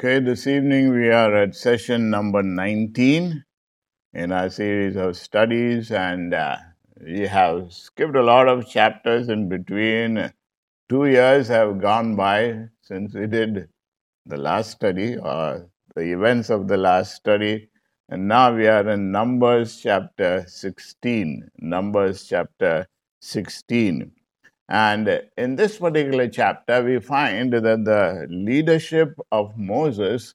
Okay, this evening we are at session number 19 in our series of studies, and uh, we have skipped a lot of chapters in between. Two years have gone by since we did the last study or the events of the last study, and now we are in Numbers chapter 16. Numbers chapter 16. And in this particular chapter, we find that the leadership of Moses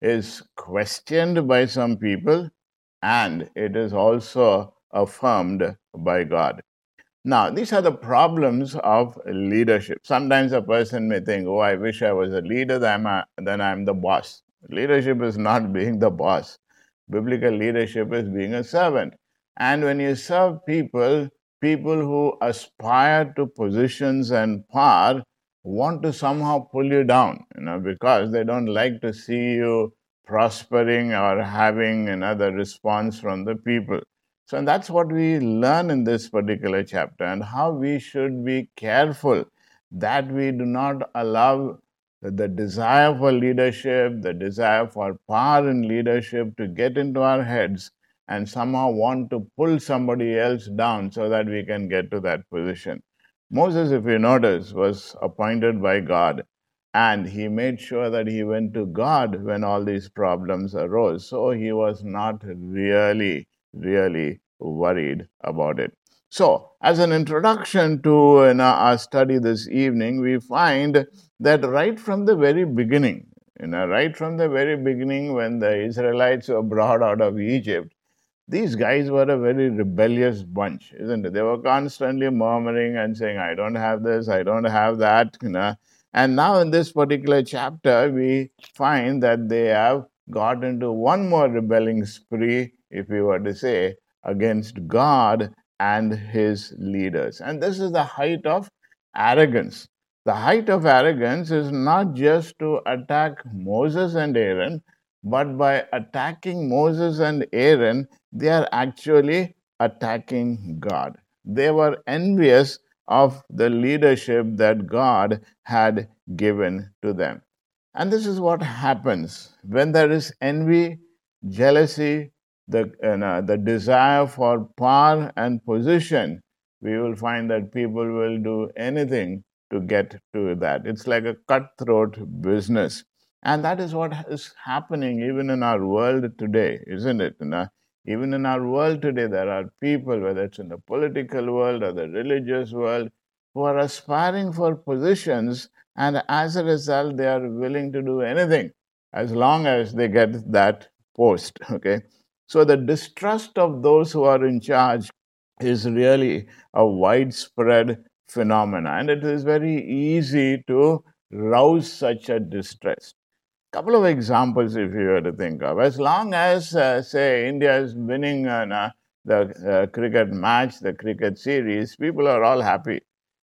is questioned by some people and it is also affirmed by God. Now, these are the problems of leadership. Sometimes a person may think, oh, I wish I was a leader, then I'm, the boss. Leadership is not being the boss, biblical leadership is being a servant. And when you serve people, people who aspire to positions and power want to somehow pull you down, you know, because they don't like to see you prospering or having another response from the people. So that's what we learn in this particular chapter and how we should be careful that we do not allow the desire for leadership, the desire for power in leadership to get into our heads and somehow want to pull somebody else down so that we can get to that position. Moses, if you notice, was appointed by God and he made sure that he went to God when all these problems arose. So he was not really, really worried about it. So, as an introduction to our study this evening, we find that right from the very beginning, you know, right from the very beginning, when the Israelites were brought out of Egypt, these guys were a very rebellious bunch, isn't it? They were constantly murmuring and saying, I don't have this, I don't have that, you know. And now in this particular chapter, we find that they have got into one more rebelling spree, if we were to say, against God and his leaders. And this is the height of arrogance. The height of arrogance is not just to attack Moses and Aaron, but by attacking Moses and Aaron, they are actually attacking God. They were envious of the leadership that God had given to them. And this is what happens when there is envy, jealousy, the, uh, the desire for power and position. We will find that people will do anything to get to that. It's like a cutthroat business. And that is what is happening even in our world today, isn't it? Even in our world today, there are people, whether it's in the political world or the religious world, who are aspiring for positions, and as a result, they are willing to do anything as long as they get that post. Okay, so the distrust of those who are in charge is really a widespread phenomenon, and it is very easy to rouse such a distress couple of examples if you were to think of. As long as, uh, say, India is winning uh, the uh, cricket match, the cricket series, people are all happy.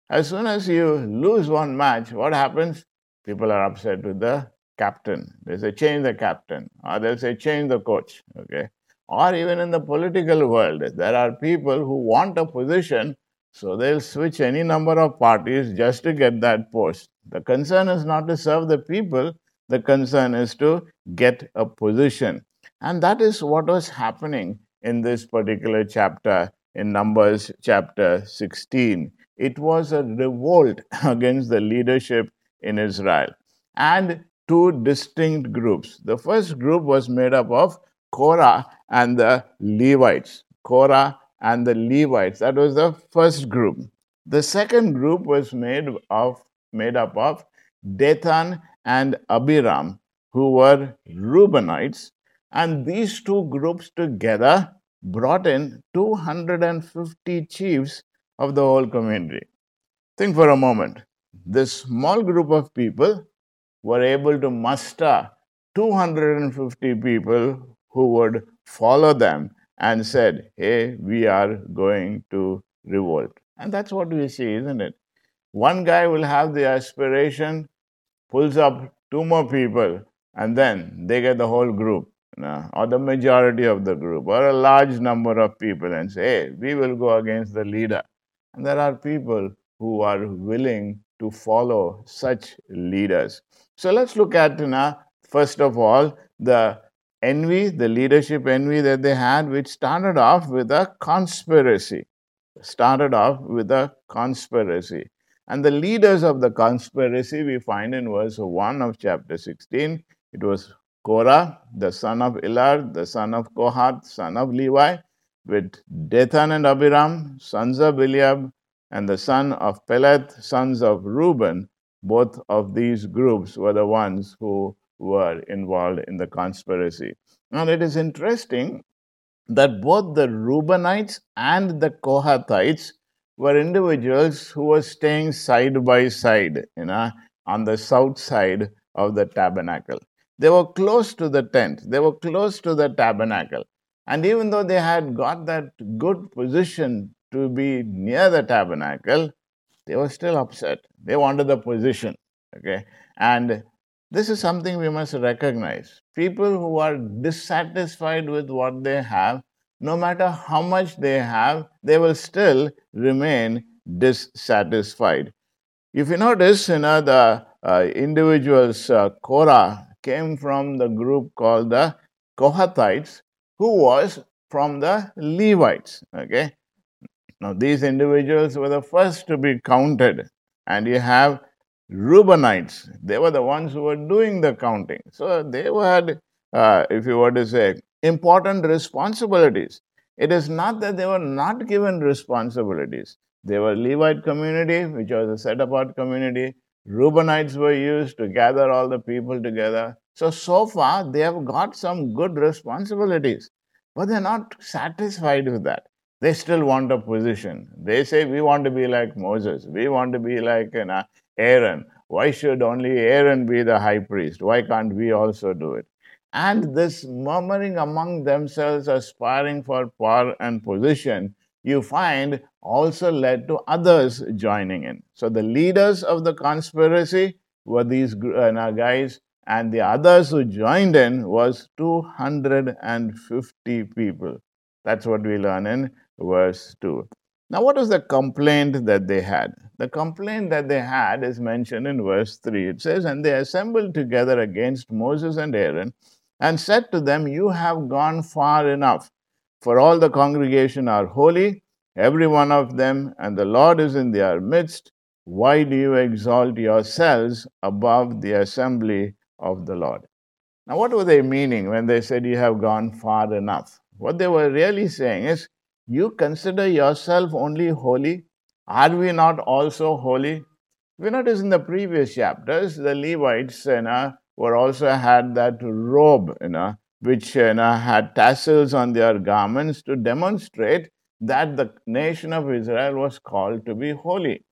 As soon as you lose one match, what happens? People are upset with the captain. They say, change the captain, or they'll say, change the coach. Okay. Or even in the political world, there are people who want a position, so they'll switch any number of parties just to get that post. The concern is not to serve the people, the concern is to get a position. And that is what was happening in this particular chapter, in Numbers chapter 16. It was a revolt against the leadership in Israel. And two distinct groups. The first group was made up of Korah and the Levites. Korah and the Levites. That was the first group. The second group was made of made up of Dathan and Abiram, who were Reubenites, and these two groups together brought in 250 chiefs of the whole community. Think for a moment. This small group of people were able to muster 250 people who would follow them and said, Hey, we are going to revolt. And that's what we see, isn't it? One guy will have the aspiration pulls up two more people, and then they get the whole group, or the majority of the group, or a large number of people, and say, hey, we will go against the leader. And there are people who are willing to follow such leaders. So let's look at you First of all, the envy, the leadership envy that they had, which started off with a conspiracy. Started off with a conspiracy. And the leaders of the conspiracy we find in verse 1 of chapter 16. It was Korah, the son of Elad, the son of Kohath, son of Levi, with Dathan and Abiram, sons of Eliab, and the son of Peleth, sons of Reuben. Both of these groups were the ones who were involved in the conspiracy. And it is interesting that both the Reubenites and the Kohathites were individuals who were staying side by side, you know, on the south side of the tabernacle. They were close to the tent, they were close to the tabernacle. And even though they had got that good position to be near the tabernacle, they were still upset. They wanted the position. Okay. And this is something we must recognize. People who are dissatisfied with what they have, no matter how much they have, they will still remain dissatisfied. If you notice, you know, the uh, individuals, uh, Korah came from the group called the Kohathites, who was from the Levites. Okay. Now, these individuals were the first to be counted, and you have Reubenites. They were the ones who were doing the counting. So they had, uh, if you were to say, important responsibilities. It is not that they were not given responsibilities. They were Levite community, which was a set apart community. Reubenites were used to gather all the people together. So, so far, they have got some good responsibilities, but they're not satisfied with that. They still want a position. They say, We want to be like Moses. We want to be like know, Aaron. Why should only Aaron be the high priest? Why can't we also do it? And this murmuring among themselves, aspiring for power and position, you find also led to others joining in. So the leaders of the conspiracy were these uh, guys and the others who joined in was 250 people. That's what we learn in verse 2. Now, what was the complaint that they had? The complaint that they had is mentioned in verse 3. It says, And they assembled together against Moses and Aaron and said to them, You have gone far enough, for all the congregation are holy, every one of them, and the Lord is in their midst. Why do you exalt yourselves above the assembly of the Lord. Now, what were they meaning when they said you have gone far enough? What they were really saying is, you consider yourself only holy. Are we not also holy? We notice in the previous chapters, the Levites you uh, know, were also had that robe, you know, which you know, had tassels on their garments to demonstrate that the nation of Israel was called to be holy.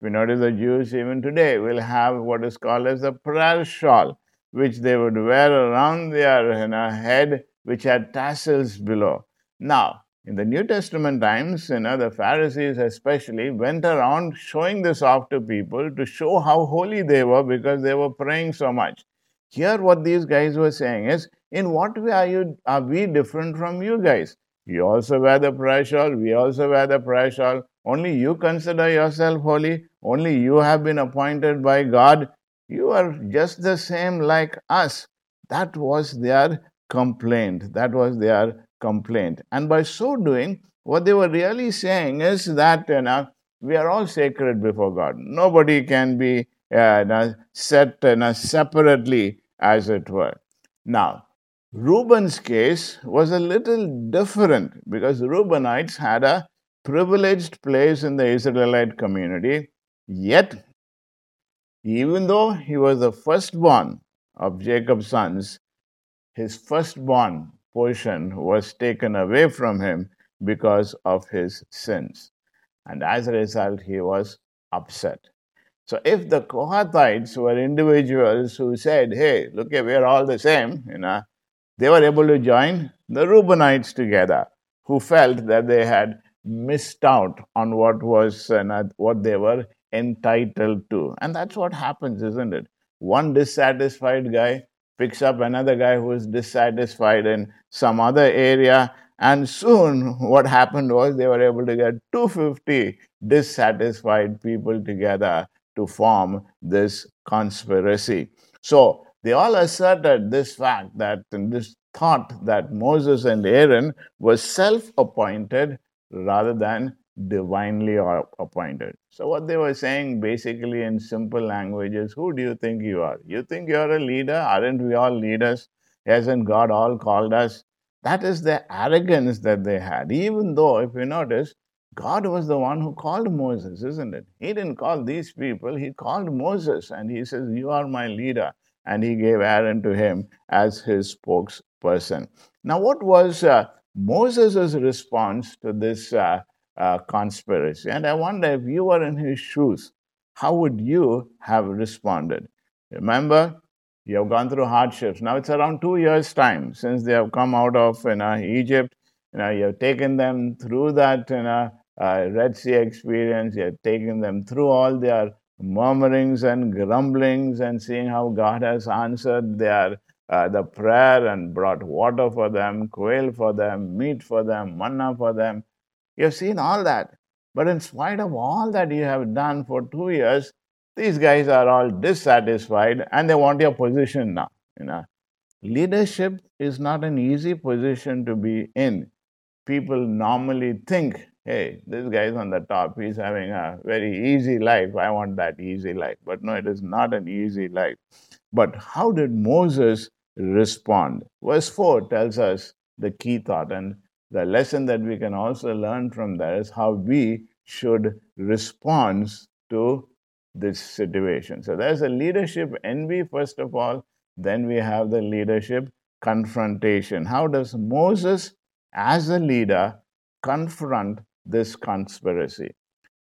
We notice the Jews even today will have what is called as the prayer shawl, which they would wear around their you know, head, which had tassels below. Now, in the New Testament times, you know, the Pharisees especially went around showing this off to people to show how holy they were because they were praying so much. Here, what these guys were saying is, in what way are you are we different from you guys? You also wear the prayer shawl, we also wear the prayer shawl. Only you consider yourself holy, only you have been appointed by God you are just the same like us. That was their complaint. That was their complaint. And by so doing, what they were really saying is that you know, we are all sacred before God. Nobody can be uh, set uh, separately, as it were. Now, Reuben's case was a little different because the Reubenites had a privileged place in the Israelite community, yet even though he was the firstborn of Jacob's sons, his firstborn portion was taken away from him because of his sins. And as a result, he was upset. So if the Kohathites were individuals who said, hey, look, we're all the same, you know, they were able to join the Reubenites together, who felt that they had missed out on what was uh, what they were entitled to. And that's what happens, isn't it? One dissatisfied guy picks up another guy who is dissatisfied in some other area. And soon, what happened was they were able to get 250 dissatisfied people together to form this conspiracy. So, they all asserted this fact that this thought that Moses and Aaron were self appointed rather than divinely appointed. So, what they were saying basically in simple language is Who do you think you are? You think you're a leader? Aren't we all leaders? Hasn't God all called us? That is the arrogance that they had. Even though, if you notice, God was the one who called Moses, isn't it? He didn't call these people, he called Moses and he says, You are my leader. And he gave Aaron to him as his spokesperson. Now, what was uh, Moses' response to this uh, uh, conspiracy? And I wonder if you were in his shoes, how would you have responded? Remember, you have gone through hardships. Now it's around two years' time since they have come out of you know, Egypt. You know, you have taken them through that you know, uh, Red Sea experience. You have taken them through all their murmurings and grumblings and seeing how God has answered their uh, the prayer and brought water for them, quail for them, meat for them, manna for them. You have seen all that. But in spite of all that you have done for two years, these guys are all dissatisfied and they want your position now. You know, leadership is not an easy position to be in. People normally think, hey, this guy's on the top, he's having a very easy life. I want that easy life. But no, it is not an easy life. But how did Moses respond? Verse 4 tells us the key thought, and the lesson that we can also learn from that is how we should respond to this situation. So there's a leadership envy, first of all. Then we have the leadership confrontation. How does Moses, as a leader, confront this conspiracy?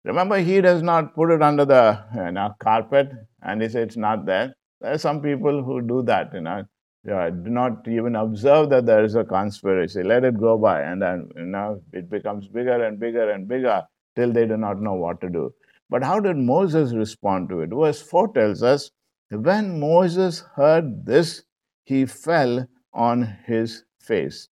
Remember, he does not put it under the you know, carpet and he says it's not there. There are some people who do that, you know, do not even observe that there is a conspiracy. Let it go by, and then you know it becomes bigger and bigger and bigger till they do not know what to do. But how did Moses respond to it? Verse 4 tells us when Moses heard this, he fell on his face.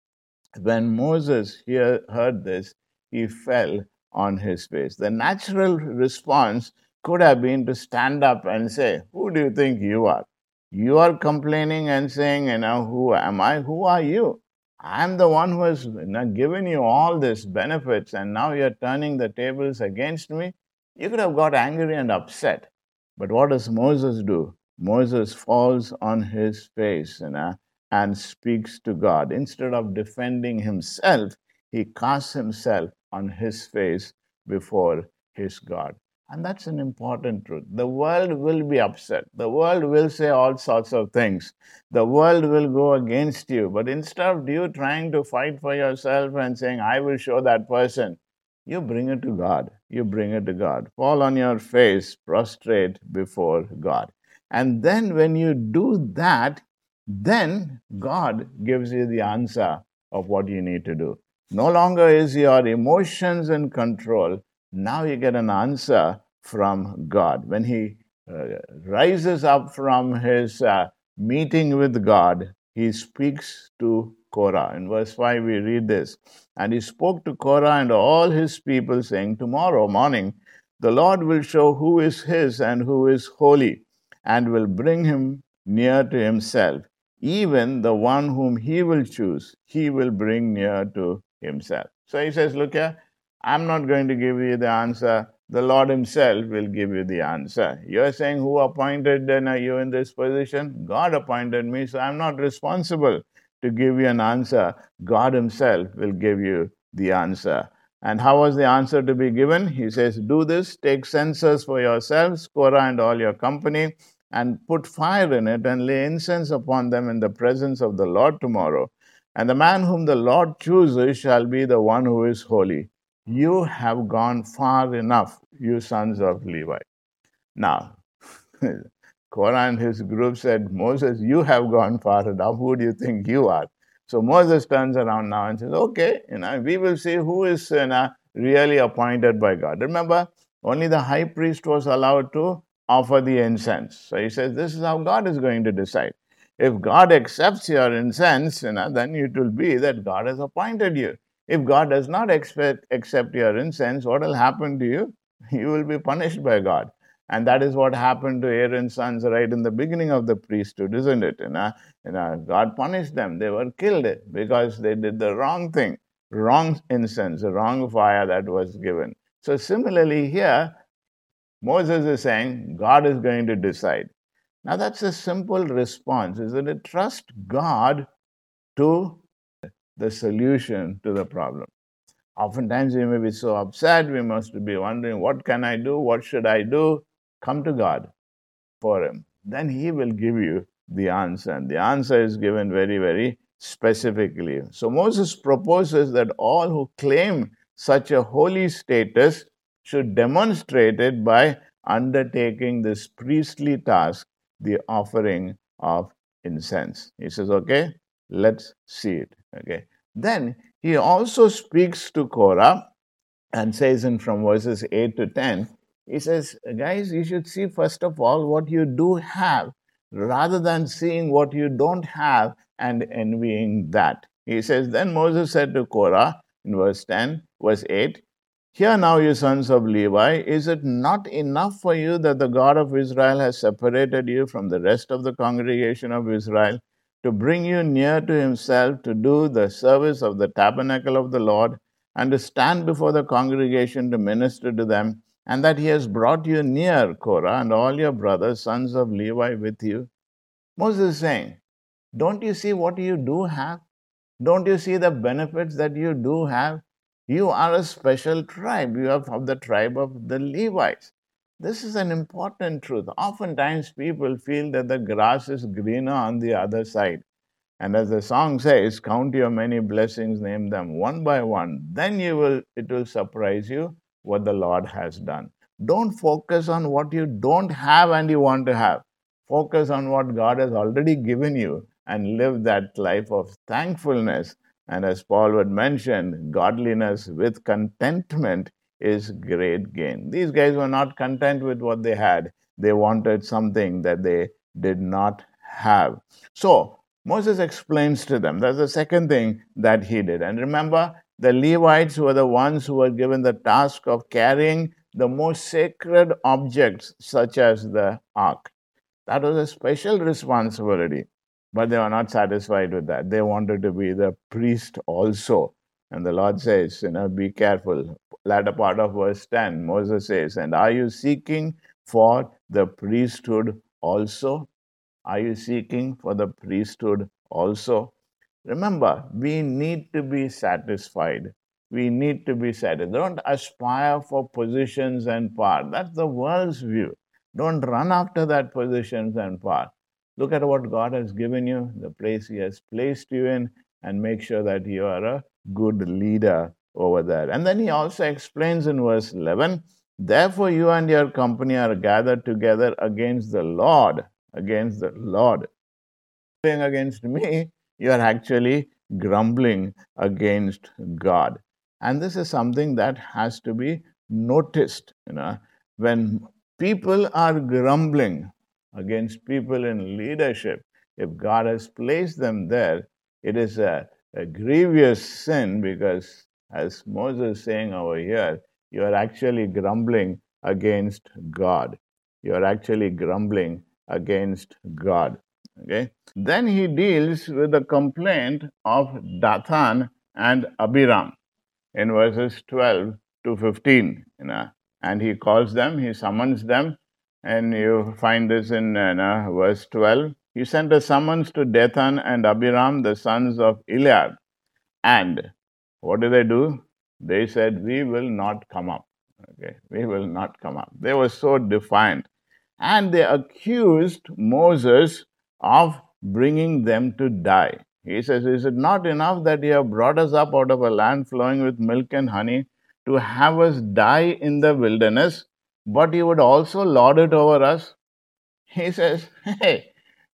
When Moses hear, heard this, he fell on his face. The natural response could have been to stand up and say, Who do you think you are? You are complaining and saying, You know, who am I? Who are you? I'm the one who has given you all these benefits, and now you're turning the tables against me. You could have got angry and upset. But what does Moses do? Moses falls on his face you know, and speaks to God. Instead of defending himself, he casts himself on his face before his God. And that's an important truth. The world will be upset. The world will say all sorts of things. The world will go against you. But instead of you trying to fight for yourself and saying, I will show that person, you bring it to God. You bring it to God. Fall on your face, prostrate before God. And then when you do that, then God gives you the answer of what you need to do. No longer is your emotions in control. Now you get an answer from God. When he uh, rises up from his uh, meeting with God, he speaks to Korah. In verse 5, we read this. And he spoke to Korah and all his people, saying, Tomorrow morning the Lord will show who is his and who is holy, and will bring him near to himself. Even the one whom he will choose, he will bring near to himself. So he says, Look here, I'm not going to give you the answer. The Lord Himself will give you the answer. You're saying, Who appointed uh, then are you in this position? God appointed me, so I'm not responsible to give you an answer, God Himself will give you the answer. And how was the answer to be given? He says, Do this, take censers for yourselves, Korah and all your company, and put fire in it, and lay incense upon them in the presence of the Lord tomorrow. And the man whom the Lord chooses shall be the one who is holy. You have gone far enough, you sons of Levi. Now, Korah and his group said, Moses, you have gone far enough. Who do you think you are? So Moses turns around now and says, Okay, you know, we will see who is you know, really appointed by God. Remember, only the high priest was allowed to offer the incense. So he says, This is how God is going to decide. If God accepts your incense, you know, then it will be that God has appointed you. If God does not expect, accept your incense, what will happen to you? You will be punished by God. And that is what happened to Aaron's sons right in the beginning of the priesthood, isn't it? You know, you know, God punished them. They were killed because they did the wrong thing, wrong incense, the wrong fire that was given. So, similarly, here, Moses is saying God is going to decide. Now, that's a simple response, isn't it? Trust God to the solution to the problem. Oftentimes, we may be so upset, we must be wondering, what can I do? What should I do? Come to God for Him. Then He will give you the answer. And the answer is given very, very specifically. So, Moses proposes that all who claim such a holy status should demonstrate it by undertaking this priestly task, the offering of incense. He says, okay, let's see it. Okay. Then he also speaks to Korah and says in from verses 8 to 10, he says, guys, you should see first of all what you do have rather than seeing what you don't have and envying that. He says, Then Moses said to Korah in verse 10, verse 8, Hear now, you sons of Levi, is it not enough for you that the God of Israel has separated you from the rest of the congregation of Israel to bring you near to himself to do the service of the tabernacle of the Lord and to stand before the congregation to minister to them, and that he has brought you near, Korah, and all your brothers, sons of Levi, with you? Moses is saying, Don't you see what you do have? Don't you see the benefits that you do have? You are a special tribe. You are from the tribe of the Levites. This is an important truth. Oftentimes, people feel that the grass is greener on the other side. And as the song says, count your many blessings, name them one by one. Then you will it will surprise you what the Lord has done. Don't focus on what you don't have and you want to have. Focus on what God has already given you and live that life of thankfulness. And as Paul would mention, godliness with contentment is great gain. These guys were not content with what they had, they wanted something that they did not have. So, Moses explains to them. That's the second thing that he did. And remember, the Levites were the ones who were given the task of carrying the most sacred objects, such as the ark. That was a special responsibility, but they were not satisfied with that. They wanted to be the priest also. And the Lord says, you know, be careful latter part of verse 10, Moses says, And are you seeking for the priesthood also? Are you seeking for the priesthood also? Remember, we need to be satisfied. We need to be satisfied. Don't aspire for positions and power. That's the world's view. Don't run after that positions and power. Look at what God has given you, the place He has placed you in, and make sure that you are a good leader over there. And then he also explains in verse 11 Therefore, you and your company are gathered together against the Lord. Against the Lord. Against me, you are actually grumbling against God. And this is something that has to be noticed. You know, when people are grumbling against people in leadership, if God has placed them there, it is a, a grievous sin because as Moses is saying over here, you are actually grumbling against God. You are actually grumbling against God. Okay. Then he deals with the complaint of Dathan and Abiram in verses 12 to 15. You know, and he calls them, he summons them, and you find this in uh, know, verse 12. He sent a summons to Dathan and Abiram, the sons of Eliab, and what did they do? They said, We will not come up. Okay, we will not come up. They were so defiant. And they accused Moses of bringing them to die. He says, Is it not enough that you have brought us up out of a land flowing with milk and honey to have us die in the wilderness, but you would also lord it over us? He says, Hey,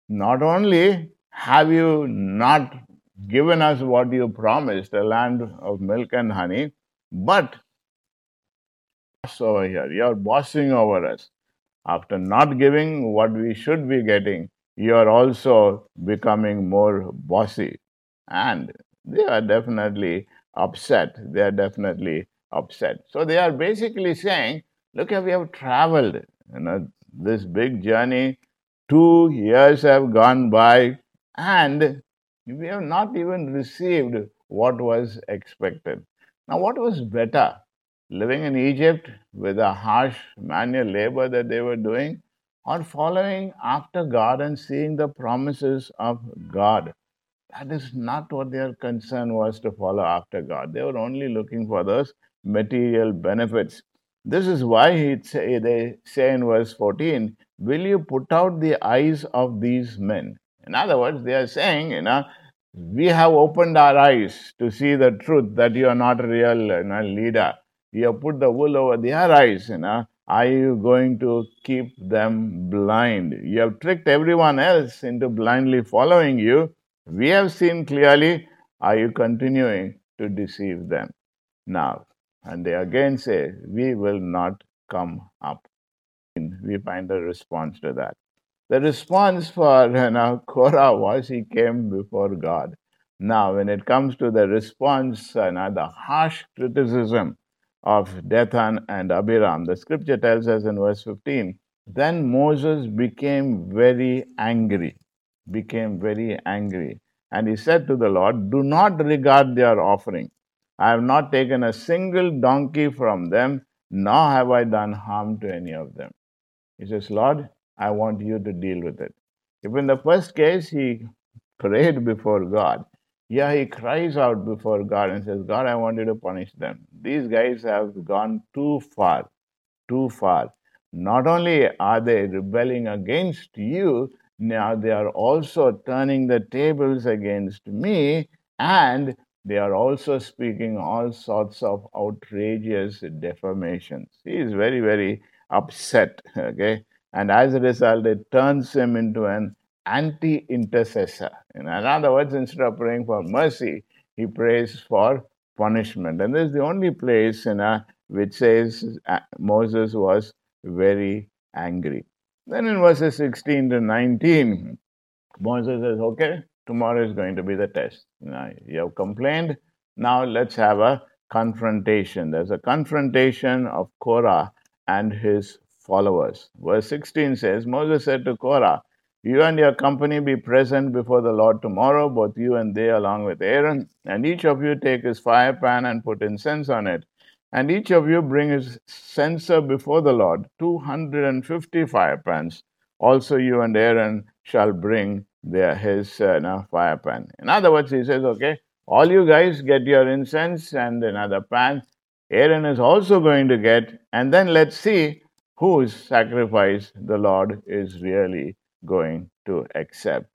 not only have you not given us what you promised, a land of milk and honey, but over here, you're bossing over us. After not giving what we should be getting, you're also becoming more bossy. And they are definitely upset. They are definitely upset. So they are basically saying, look, how we have traveled. You know, this big journey, two years have gone by, and we have not even received what was expected. Now, what was better? Living in Egypt with a harsh manual labor that they were doing, or following after God and seeing the promises of God? That is not what their concern was to follow after God. They were only looking for those material benefits. This is why he say, they say in verse 14, Will you put out the eyes of these men? In other words, they are saying, you know, we have opened our eyes to see the truth that you are not a real you know, leader. You have put the wool over their eyes, you know. Are you going to keep them blind? You have tricked everyone else into blindly following you. We have seen clearly. Are you continuing to deceive them now? And they again say, We will not come up. We find a response to that. The response for you know, Korah was he came before God. Now, when it comes to the response, you know, the harsh criticism of Dathan and Abiram, the scripture tells us in verse 15, then Moses became very angry, became very angry. And he said to the Lord, Do not regard their offering. I have not taken a single donkey from them, nor have I done harm to any of them. He says, Lord, I want you to deal with it. If in the first case he prayed before God, yeah, he cries out before God and says, God, I want you to punish them. These guys have gone too far, too far. Not only are they rebelling against you, now they are also turning the tables against me, and they are also speaking all sorts of outrageous defamations. He is very, very upset. Okay. And as a result, it turns him into an anti intercessor. In other words, instead of praying for mercy, he prays for punishment. And this is the only place in a, which says uh, Moses was very angry. Then in verses 16 to 19, Moses says, Okay, tomorrow is going to be the test. You, you have complained. Now let's have a confrontation. There's a confrontation of Korah and his followers. Verse 16 says Moses said to Korah, You and your company be present before the Lord tomorrow, both you and they, along with Aaron, and each of you take his fire pan and put incense on it. And each of you bring his censer before the Lord, 250 fire pans. Also, you and Aaron shall bring their, his uh, fire pan. In other words, he says, Okay, all you guys get your incense and another pan. Aaron is also going to get, and then let's see whose sacrifice the Lord is really going to accept.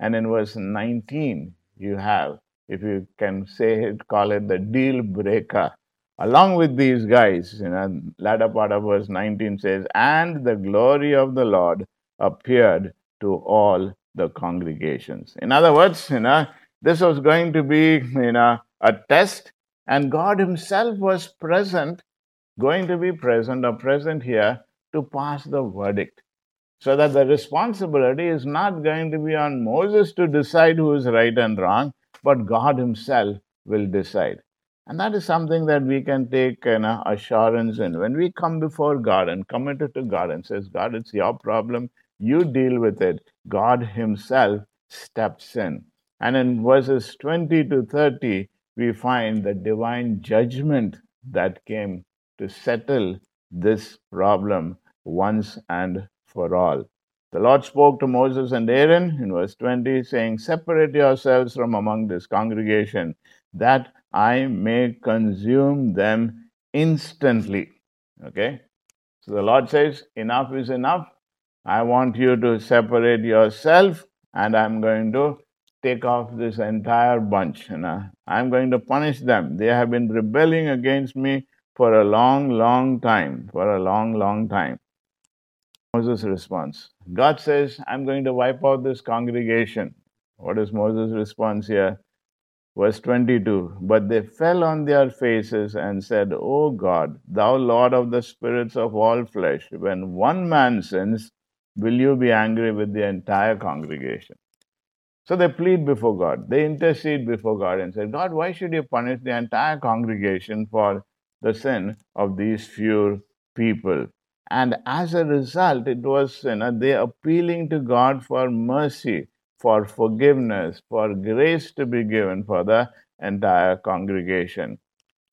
And in verse 19, you have, if you can say it, call it the deal breaker. Along with these guys, you know, latter part of verse 19 says, and the glory of the Lord appeared to all the congregations. In other words, you know, this was going to be, you know, a test, and God Himself was present, going to be present or present here to pass the verdict. So that the responsibility is not going to be on Moses to decide who is right and wrong, but God Himself will decide. And that is something that we can take you know, assurance in. When we come before God and commit it to God and says, God, it's your problem, you deal with it. God Himself steps in. And in verses 20 to 30, we find the divine judgment that came to settle this problem once and for all. The Lord spoke to Moses and Aaron in verse 20, saying, Separate yourselves from among this congregation, that I may consume them instantly. Okay? So the Lord says, Enough is enough. I want you to separate yourself, and I'm going to take off this entire bunch. You know? I'm going to punish them. They have been rebelling against me for a long, long time. For a long, long time. Moses' response God says, I'm going to wipe out this congregation. What is Moses' response here? Verse 22 But they fell on their faces and said, O God, thou Lord of the spirits of all flesh, when one man sins, will you be angry with the entire congregation? So they plead before God. They intercede before God and say, God, why should you punish the entire congregation for the sin of these few people? And as a result, it was you know, they appealing to God for mercy, for forgiveness, for grace to be given for the entire congregation.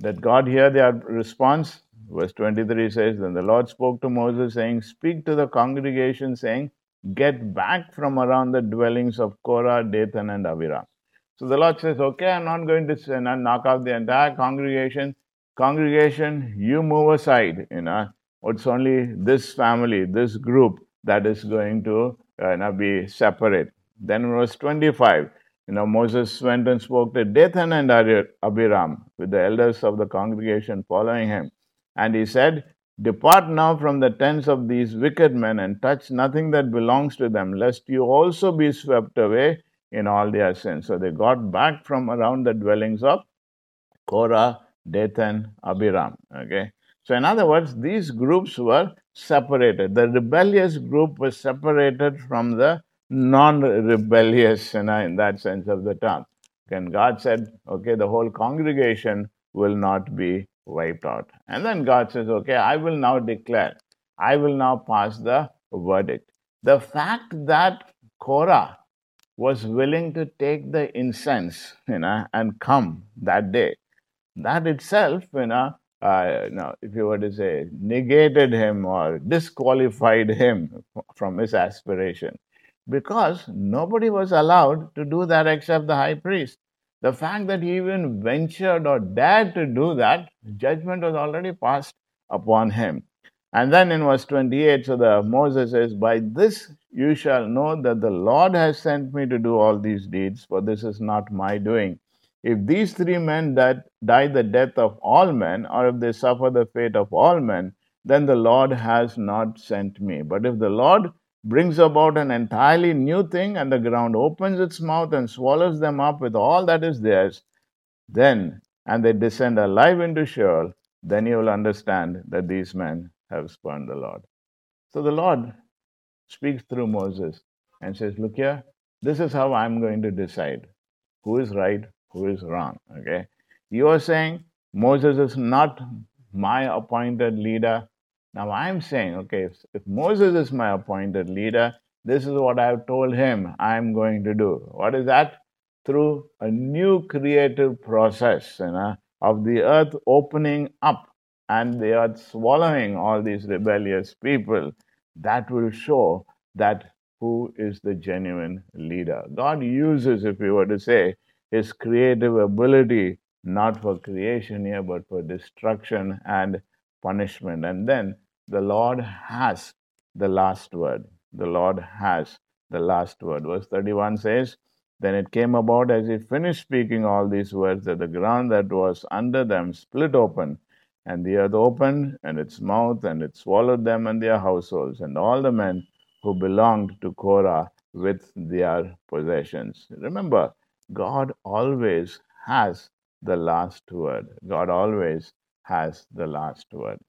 That God hear their response? Verse 23 says, Then the Lord spoke to Moses, saying, Speak to the congregation, saying, Get back from around the dwellings of Korah, Dathan, and Abiram. So the Lord says, Okay, I'm not going to knock out the entire congregation. Congregation, you move aside. You know, it's only this family, this group that is going to uh, be separate. Then verse 25, you know, Moses went and spoke to Dathan and Abiram with the elders of the congregation following him. And he said, Depart now from the tents of these wicked men and touch nothing that belongs to them, lest you also be swept away in all their sins. So they got back from around the dwellings of Korah, Dathan, Abiram. Okay. So, in other words, these groups were separated. The rebellious group was separated from the non rebellious, you know, in that sense of the term. And God said, okay, the whole congregation will not be wiped out. And then God says, okay, I will now declare, I will now pass the verdict. The fact that Korah was willing to take the incense, you know, and come that day, that itself, you know, uh, if you were to say, negated him or disqualified him from his aspiration because nobody was allowed to do that except the high priest. The fact that he even ventured or dared to do that, judgment was already passed upon him. And then in verse 28, so the Moses says, By this you shall know that the Lord has sent me to do all these deeds, for this is not my doing. If these three men that die the death of all men, or if they suffer the fate of all men, then the Lord has not sent me. But if the Lord brings about an entirely new thing, and the ground opens its mouth and swallows them up with all that is theirs, then, and they descend alive into Sheol, then you will understand that these men have spurned the Lord. So the Lord speaks through Moses and says, Look here, this is how I'm going to decide who is right, who is wrong. Okay? You are saying Moses is not my appointed leader. Now I'm saying, okay, if, if Moses is my appointed leader, this is what I've told him I'm going to do. What is that? Through a new creative process you know, of the earth opening up and the earth swallowing all these rebellious people, that will show that who is the genuine leader. God uses, if we were to say, his creative ability not for creation here, but for destruction and punishment. And then the Lord has the last word. The Lord has the last word. Verse 31 says, Then it came about as he finished speaking all these words that the ground that was under them split open, and the earth opened and its mouth, and it swallowed them and their households, and all the men who belonged to Korah with their possessions. Remember, God always has the last word. God always has the last word.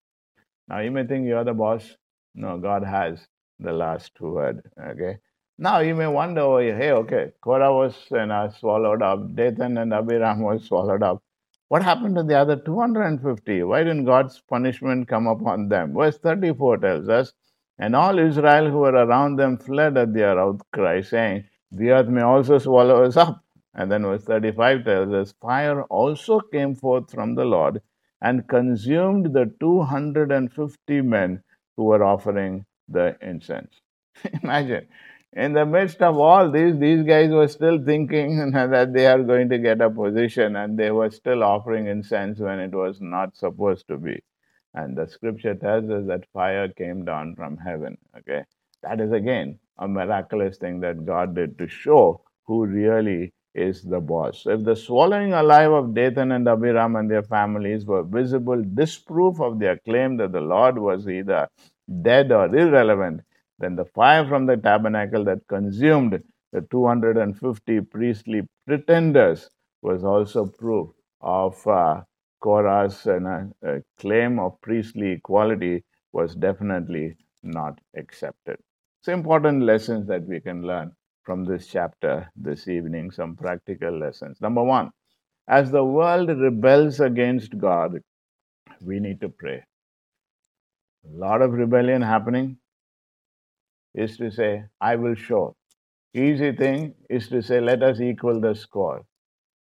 Now you may think you're the boss. No, God has the last word. Okay. Now you may wonder, hey, okay, Korah was you know, swallowed up, Dathan and Abiram was swallowed up. What happened to the other 250? Why didn't God's punishment come upon them? Verse 34 tells us, and all Israel who were around them fled at their outcry, saying, The earth may also swallow us up. And then verse 35 tells us, Fire also came forth from the Lord and consumed the 250 men who were offering the incense. Imagine, in the midst of all this, these guys were still thinking that they are going to get a position and they were still offering incense when it was not supposed to be. And the scripture tells us that fire came down from heaven. Okay, that is again a miraculous thing that God did to show who really is the boss. If the swallowing alive of Dathan and Abiram and their families were visible disproof of their claim that the Lord was either dead or irrelevant, then the fire from the tabernacle that consumed the 250 priestly pretenders was also proof of uh, Korah's uh, uh, claim of priestly equality was definitely not accepted. So, important lessons that we can learn from this chapter this evening some practical lessons. Number one, as the world rebels against God, we need to pray. A lot of rebellion happening is to say, I will show. Easy thing is to say, let us equal the score.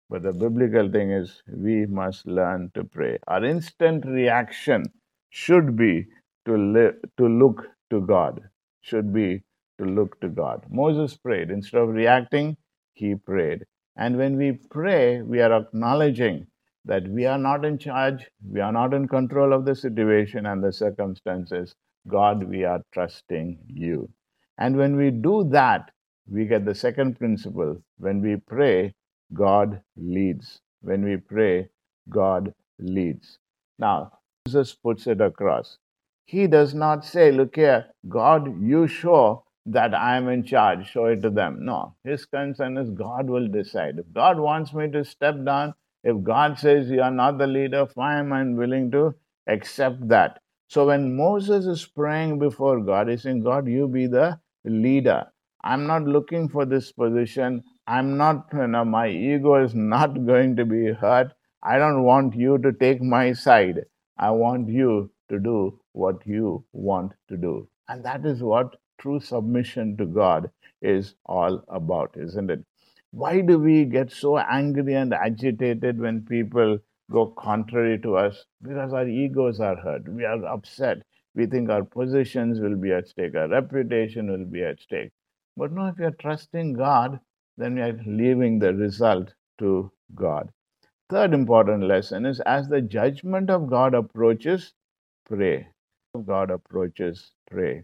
But the biblical thing is, we must learn to pray. Our instant reaction should be to, to look to God, should be to look to God. Moses prayed. Instead of reacting, he prayed. And when we pray, we are acknowledging that we are not in charge, we are not in control of the situation and the circumstances. God, we are trusting you. And when we do that, we get the second principle. When we pray, God leads. When we pray, God leads. Now, Jesus puts it across. He does not say, Look here, God, you show that I am in charge, show it to them. No, his concern is God will decide. If God wants me to step down, if God says you are not the leader, fine, I'm willing to accept that. So when Moses is praying before God, he's saying, God, you be the leader. I'm not looking for this position. I'm not, you know, my ego is not going to be hurt. I don't want you to take my side. I want you to do what you want to do. And that is what true submission to God is all about, isn't it? Why do we get so angry and agitated when people go contrary to us? Because our egos are hurt. We are upset. We think our positions will be at stake, our reputation will be at stake. But no, if you're trusting God, then we are leaving the result to God. Third important lesson is as the judgment of God approaches, pray. God approaches, pray.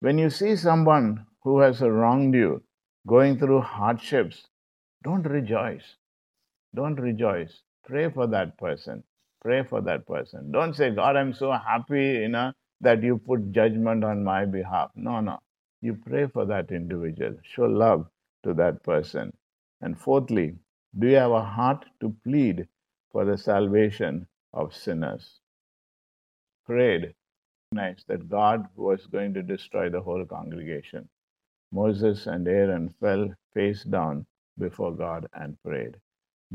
When you see someone who has wronged you going through hardships, don't rejoice. Don't rejoice. Pray for that person. Pray for that person. Don't say, God, I'm so happy, you know, that you put judgment on my behalf. No, no. You pray for that individual. Show love to that person. And fourthly, do you have a heart to plead for the salvation of sinners? Prayed, nice that God was going to destroy the whole congregation. Moses and Aaron fell face down before God and prayed.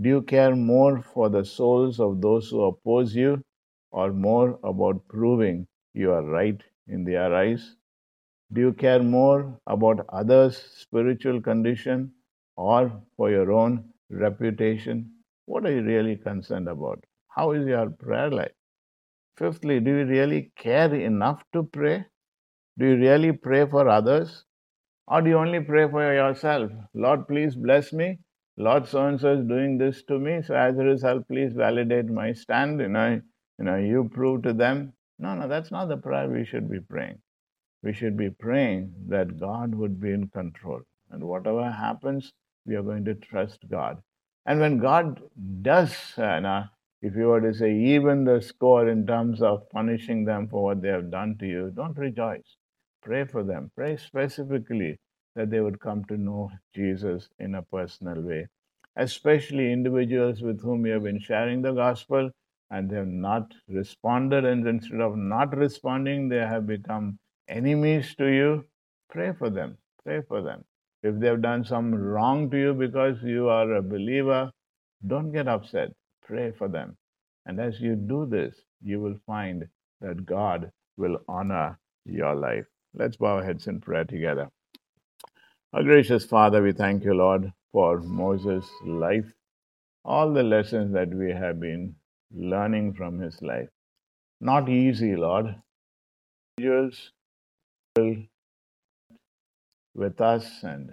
Do you care more for the souls of those who oppose you or more about proving you are right in their eyes? Do you care more about others' spiritual condition or for your own reputation? What are you really concerned about? How is your prayer life? Fifthly, do you really care enough to pray? Do you really pray for others? Or do you only pray for yourself? Lord, please bless me. Lord, so and so is doing this to me. So as a result, please validate my stand. You know, you know, you prove to them. No, no, that's not the prayer we should be praying. We should be praying that God would be in control. And whatever happens, we are going to trust God. And when God does, uh, if you were to say even the score in terms of punishing them for what they have done to you, don't rejoice. Pray for them. Pray specifically that they would come to know Jesus in a personal way, especially individuals with whom you have been sharing the gospel and they have not responded. And instead of not responding, they have become enemies to you. Pray for them. Pray for them. If they have done some wrong to you because you are a believer, don't get upset. Pray for them. And as you do this, you will find that God will honor your life. Let's bow our heads in prayer together. Our gracious Father, we thank you, Lord, for Moses' life, all the lessons that we have been learning from his life. Not easy, Lord. Angels will with us and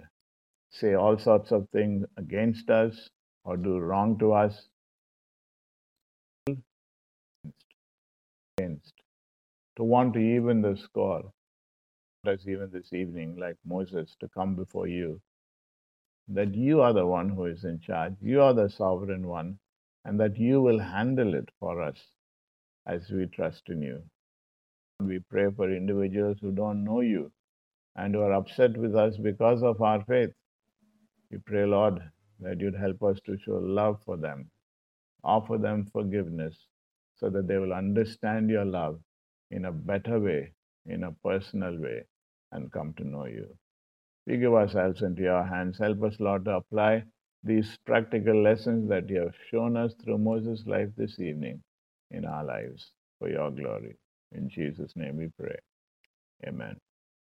say all sorts of things against us or do wrong to us. Against. To want to even the score as even this evening, like Moses, to come before you, that you are the one who is in charge, you are the sovereign one, and that you will handle it for us as we trust in you. We pray for individuals who don't know you and who are upset with us because of our faith. We pray, Lord, that you'd help us to show love for them, offer them forgiveness, so that they will understand your love in a better way, in a personal way, and come to know you. We give ourselves into your hands. Help us, Lord, to apply these practical lessons that you have shown us through Moses' life this evening in our lives for your glory. In Jesus' name we pray. Amen.